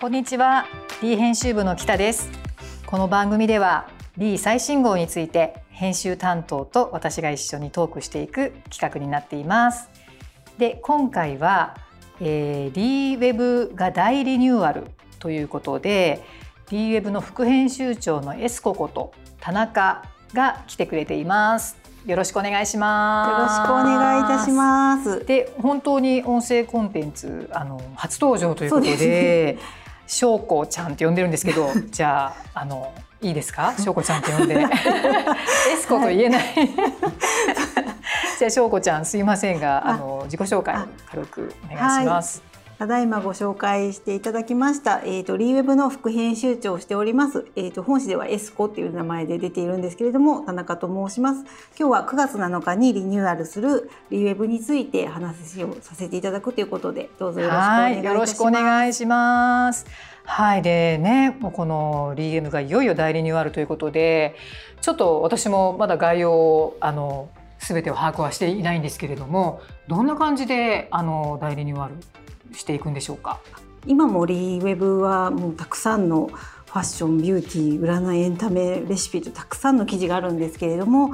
こんにちは。D 編集部の北です。この番組では D 最新号について編集担当と私が一緒にトークしていく企画になっています。で今回は、えー、D ウェブが大リニューアルということで D ウェブの副編集長のエスコこと田中が来てくれています。よろしくお願いします。よろしくお願いいたします。で、本当に音声コンテンツあの初登場ということで、しょうこちゃんって呼んでるんですけど、じゃああのいいですか、しょうこちゃんって呼んで、エスコと言えない。じゃあしょうこちゃんすいませんが、あの自己紹介軽くお願いします。ただいまご紹介していただきました、えっ、ー、と、リーウェブの副編集長をしております。えっ、ー、と、本誌ではエスコっていう名前で出ているんですけれども、田中と申します。今日は9月7日にリニューアルするリーウェブについて話をさせていただくということで、どうぞよろしくお願いいたします。よろしくお願いします。はい、でね、もうこのリーエムがいよいよ大リニューアルということで、ちょっと私もまだ概要をあの全てを把握はしていないんですけれども、どんな感じであの大リニューアルしていくんでしょうか？今もリーウェブはもうたくさんのファッションビューティー占いエンタメレシピとたくさんの記事があるんですけれども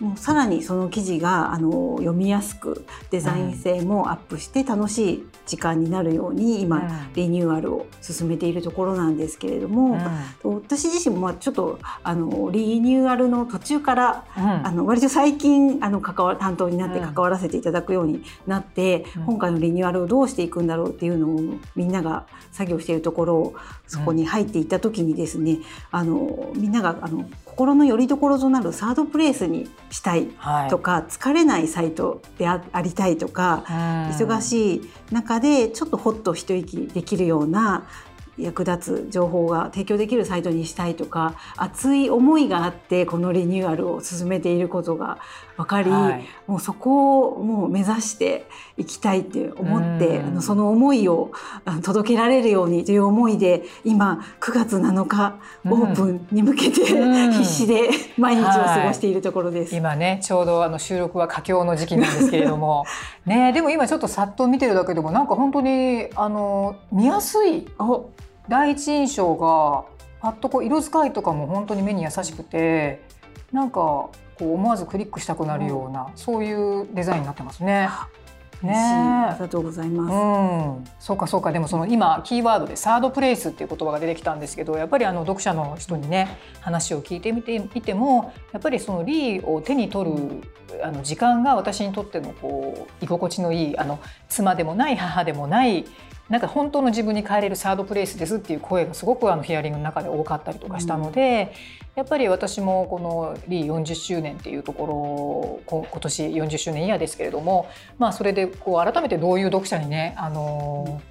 もうさらにその記事があの読みやすくデザイン性もアップして楽しい時間になるように今、うん、リニューアルを進めているところなんですけれども、うん、私自身もちょっとあのリニューアルの途中から、うん、あの割と最近あの関わ担当になって関わらせていただくようになって、今回のリニューアルをどうしていくんだろうっていうのをみんなが作業しているところをそこに入っていった時にですね、あのみんながあの心の拠り所となるサードプレイスにしたいとか、はい、疲れないサイトでありたいとか、忙しい中でちょっとほっと一息できるような役立つ情報が提供できるサイトにしたいとか熱い思いがあってこのリニューアルを進めていることが分かり、はい、もうそこをもう目指していきたいって思ってあのその思いを届けられるようにという思いで今9月7日オープンに向けて、必死で毎日を過ごしているところです。はい、今ねちょうどあの収録は佳境の時期なんですけれども。ねでも今ちょっとさっと見てるだけでもなんか本当にあの見やすい第一印象がパッとこう色使いとかも本当に目に優しくてなんかこう思わずクリックしたくなるような、うん、そういうデザインになってますね。ね、ありがとうございます。うん、そうかそうか。でもその今キーワードでサードプレイスっていう言葉が出てきたんですけどやっぱりあの読者の人にね話を聞いてみてみてもやっぱりそのリーを手に取るあの時間が私にとってのこう居心地のいいあの妻でもない母でもないなんか本当の自分に帰れるサードプレイスですっていう声がすごくあのヒアリングの中で多かったりとかしたので、うん、やっぱり私もこのリー40周年っていうところ今年40周年イヤーですけれども、まあ、それでこう改めてどういう読者にねあの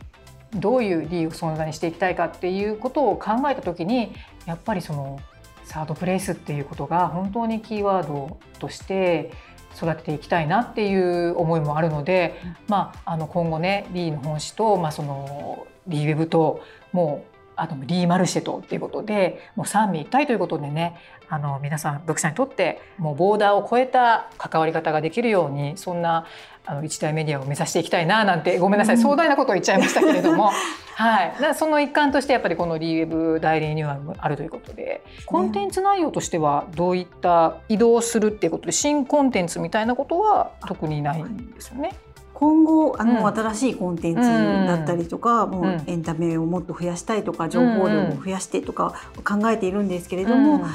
どういうリーを存在にしていきたいかっていうことを考えた時にやっぱりそのサードプレイスっていうことが本当にキーワードとして育てていきたいなっていう思いもあるので、まあ、あの今後ねリーの本誌と、まあ、そのリーウェブともうあとリーマルシェとっていうことでもう三位一体ということでねあの皆さん読者にとってもうボーダーを超えた関わり方ができるようにそんなあの一大メディアを目指していきたいななんてごめんなさい、壮大なことを言っちゃいましたけれども、はい、だその一環としてやっぱりこのリーウェブ代理ニューアルもあるということでコンテンツ内容としてはどういった移動するっていうことで新コンテンツみたいなことは特にないんですよね。今後あの、うん、新しいコンテンツだったりとか、うん、もうエンタメをもっと増やしたいとか情報量を増やしてとか考えているんですけれども、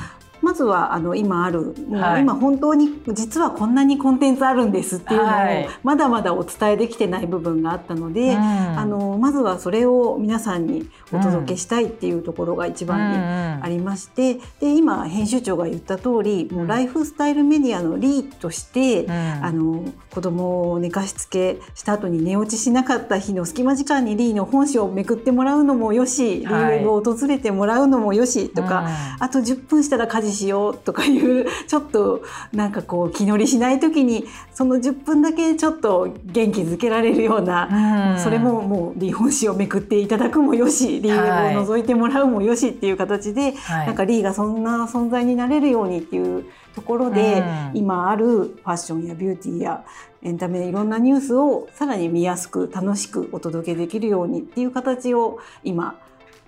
まずはあの今ある、はい、今本当に実はこんなにコンテンツあるんですっていうのをまだまだお伝えできてない部分があったので、あのまずはそれを皆さんにお届けしたいっていうところが一番にありまして、で今編集長が言った通りもうライフスタイルメディアのリーとして、あの子供を寝かしつけした後に寝落ちしなかった日の隙間時間にリーの本誌をめくってもらうのもよし、リーウェブを訪れてもらうのもよしとか、あと10分したら家事しようとかいうちょっとなんかこう気乗りしない時にその10分だけちょっと元気づけられるような、うん、それももう離本誌をめくっていただくもよしリーを覗いてもらうもよしっていう形で、はい、なんかリーがそんな存在になれるようにっていうところで、うん、今あるファッションやビューティーやエンタメいろんなニュースをさらに見やすく楽しくお届けできるようにっていう形を今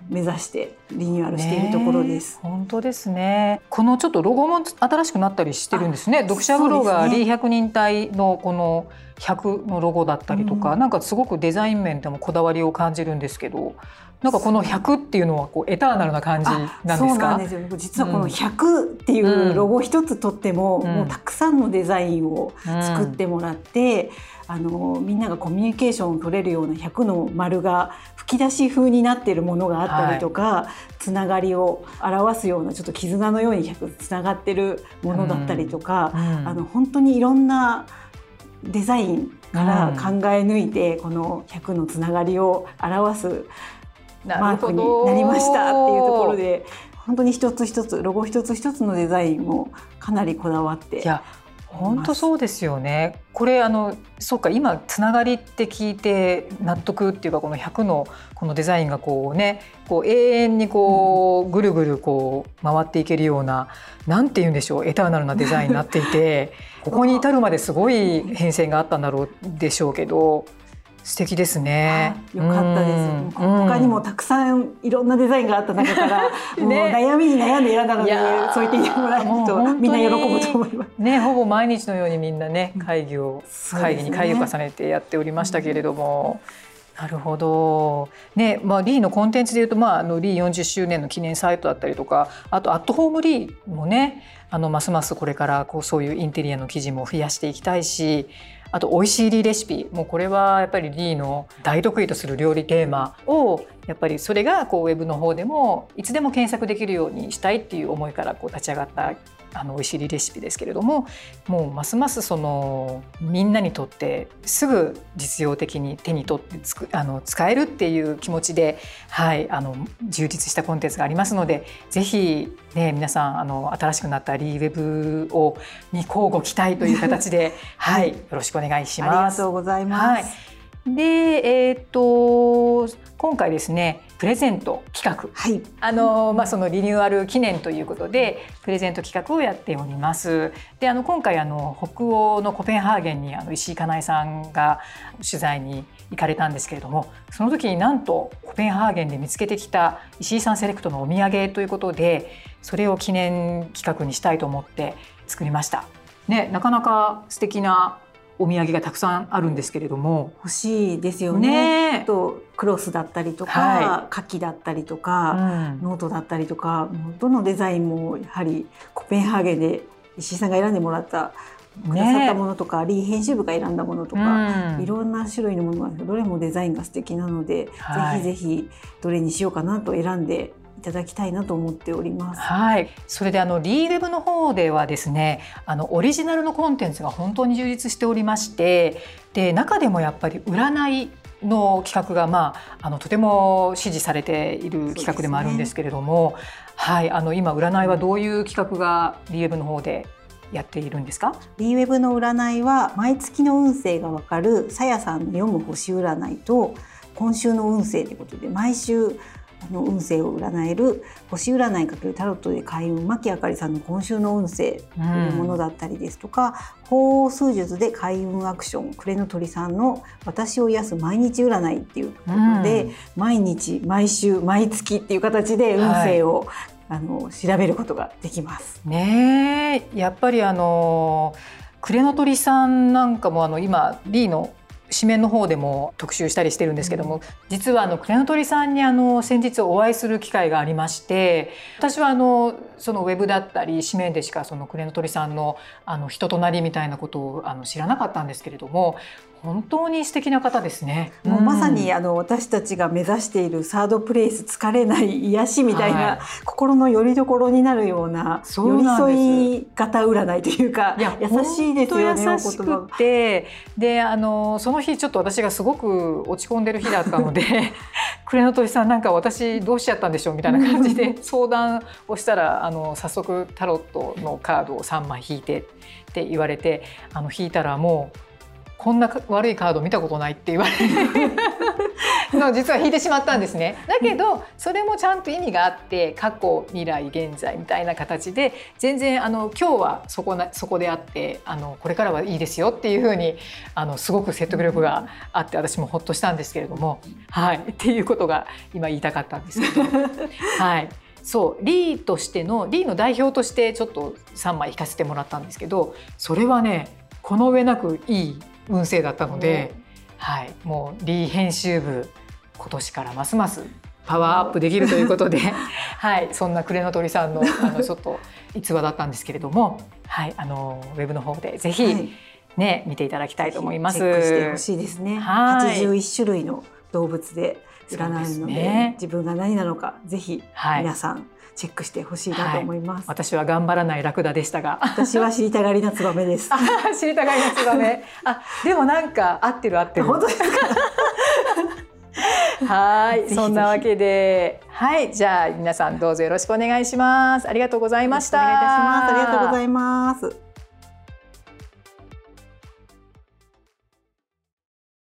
目指してリニューアルしているところです。本当ですね。このちょっとロゴも新しくなったりしてるんですね。読者ブロガー、リー百人隊のこの100のロゴだったりとか、うん、なんかすごくデザイン面でもこだわりを感じるんですけど。なんかこの100っていうのはこうエターナルな感じなんですか？ですよ。実はこの100っていうロゴ一つとっても、うん、もうたくさんのデザインを作ってもらって、うん、あのみんながコミュニケーションを取れるような100の丸が吹き出し風になっているものがあったりとか、はい、つながりを表すようなちょっと絆のように100つながってるものだったりとか、うん、あの本当にいろんなデザインから考え抜いて、この100のつながりを表すマークになりましたっていうところで本当に一つ一つロゴ一つ一つのデザインもかなりこだわっていや本当そうですよね。これあのそうか今つながりって聞いて納得っていうかこの100のこのデザインがこうねこう永遠にこうぐるぐるこう回っていけるようななんて言うんでしょうエターナルなデザインになっていて ここに至るまですごい変遷があったんだろうでしょうけど素敵ですね。よかったです。他にもたくさんいろんなデザインがあった中から、もう悩みに悩んで選んだので、そう言ってもらえるとみんな喜ぶと思います。ね、ほぼ毎日のようにみんなね会議を、会議に会議を重ねてやっておりましたけれども。なるほど。ね、まあリーのコンテンツでいうと、まああのリー40周年の記念サイトだったりとか、あとアットホームリーもね、あのますますこれからこうそういうインテリアの記事も増やしていきたいし、あと美味しいリレシピ。もうこれはやっぱりリーの大得意とする料理テーマをやっぱりそれがこうウェブの方でもいつでも検索できるようにしたいっていう思いからこう立ち上がったあの美味しいレシピですけれどももうますますそのみんなにとってすぐ実用的に手に取ってつくあの使えるっていう気持ちで、はい、あの充実したコンテンツがありますのでぜひ、ね、皆さんあの新しくなったリーウェブをに交互期待という形で、はい、よろしくお願いします。ありがとうございます、はいで、えーと、今回ですねプレゼント企画、はい、あのまあ、そのリニューアル記念ということでプレゼント企画をやっております。であの今回あの北欧のコペンハーゲンにあの石井かなえさんが取材に行かれたんですけれどもその時になんとコペンハーゲンで見つけてきた石井さんセレクトのお土産ということでそれを記念企画にしたいと思って作りました。ね、なかなか素敵なお土産がたくさんあるんですけれども欲しいですよね。ねとクロスだったりとか、はい、だったりとか、うん、ノートだったりとかどのデザインもやはりコペンハーゲンで石井さんが選んでもらったくださったものとか、ね、 LEE 編集部が選んだものとか、うん、いろんな種類のものがどれもデザインが素敵なので、はい、ぜひぜひどれにしようかなと選んでいただきたいなと思っております。はい、それであのリーウェブの方ではですね、あのオリジナルのコンテンツが本当に充実しておりまして、で中でもやっぱり占いの企画がまああのとても支持されている企画でもあるんですけれども、ね、はい。あの今占いはどういう企画がリーウェブの方でやっているんですか？リーウェブの占いは毎月の運勢がわかるさやさんの読む星占いと今週の運勢ということで毎週あの運勢を占える星占い×タロットで開運牧あかりさんの今週の運勢というものだったりですとか、うん、法王数術で開運アクション暮れの鳥さんの私を癒す毎日占いっていうことで、うん、毎日毎週毎月っていう形で運勢を、はい、あの調べることができます。ねやっぱりあの暮れの鳥さんなんかもあの今 D の紙面の方でも特集したりしてるんですけども、うん、実はあのクレノトリさんにあの先日お会いする機会がありまして私はあのそのウェブだったり紙面でしかそのクレノトリさんのあの人となりみたいなことをあの知らなかったんですけれども本当に素敵な方ですね。もうまさにあの私たちが目指しているサードプレイス疲れない癒しみたいな、はい、心の拠り所になるような寄り添い型占いというか優しいですよね優しくてであのその日ちょっと私がすごく落ち込んでる日だったので暮れの鳥さんなんか私どうしちゃったんでしょうみたいな感じで 相談をしたらあの早速タロットのカードを3枚引いてって言われてあの引いたらもうこんな悪いカード見たことないって言われての 実は引いてしまったんですね。だけどそれもちゃんと意味があって過去未来現在みたいな形で全然あの今日はそこなそこであってあのこれからはいいですよっていうふうにあのすごく説得力があって私もほっとしたんですけれども、はい、っていうことが今言いたかったんですけど。はいそうリーとしてのリーの代表としてちょっと3枚引かせてもらったんですけどそれはねこの上なくいい運勢だったので、はい、もうリー編集部今年からますますパワーアップできるということで、はい、そんな暮れの鳥さんのあのちょっと逸話だったんですけれども、はい、あのウェブの方でぜひ、ね、見ていただきたいと思います。チェックしてほしいですね。はい、81種類の動物で占うので、ね、自分が何なのかぜひ皆さん、チェックしてほしいなと思います、はい、私は頑張らないラクダでしたが。私は知りたがりなツバメです。知りたがりなツバメ。あでもなんか合ってる合ってる。本当ですか？はい。そんなわけで。はい。じゃあ皆さんどうぞよろしくお願いします。ありがとうございました。お願いいたします。ありがとうございます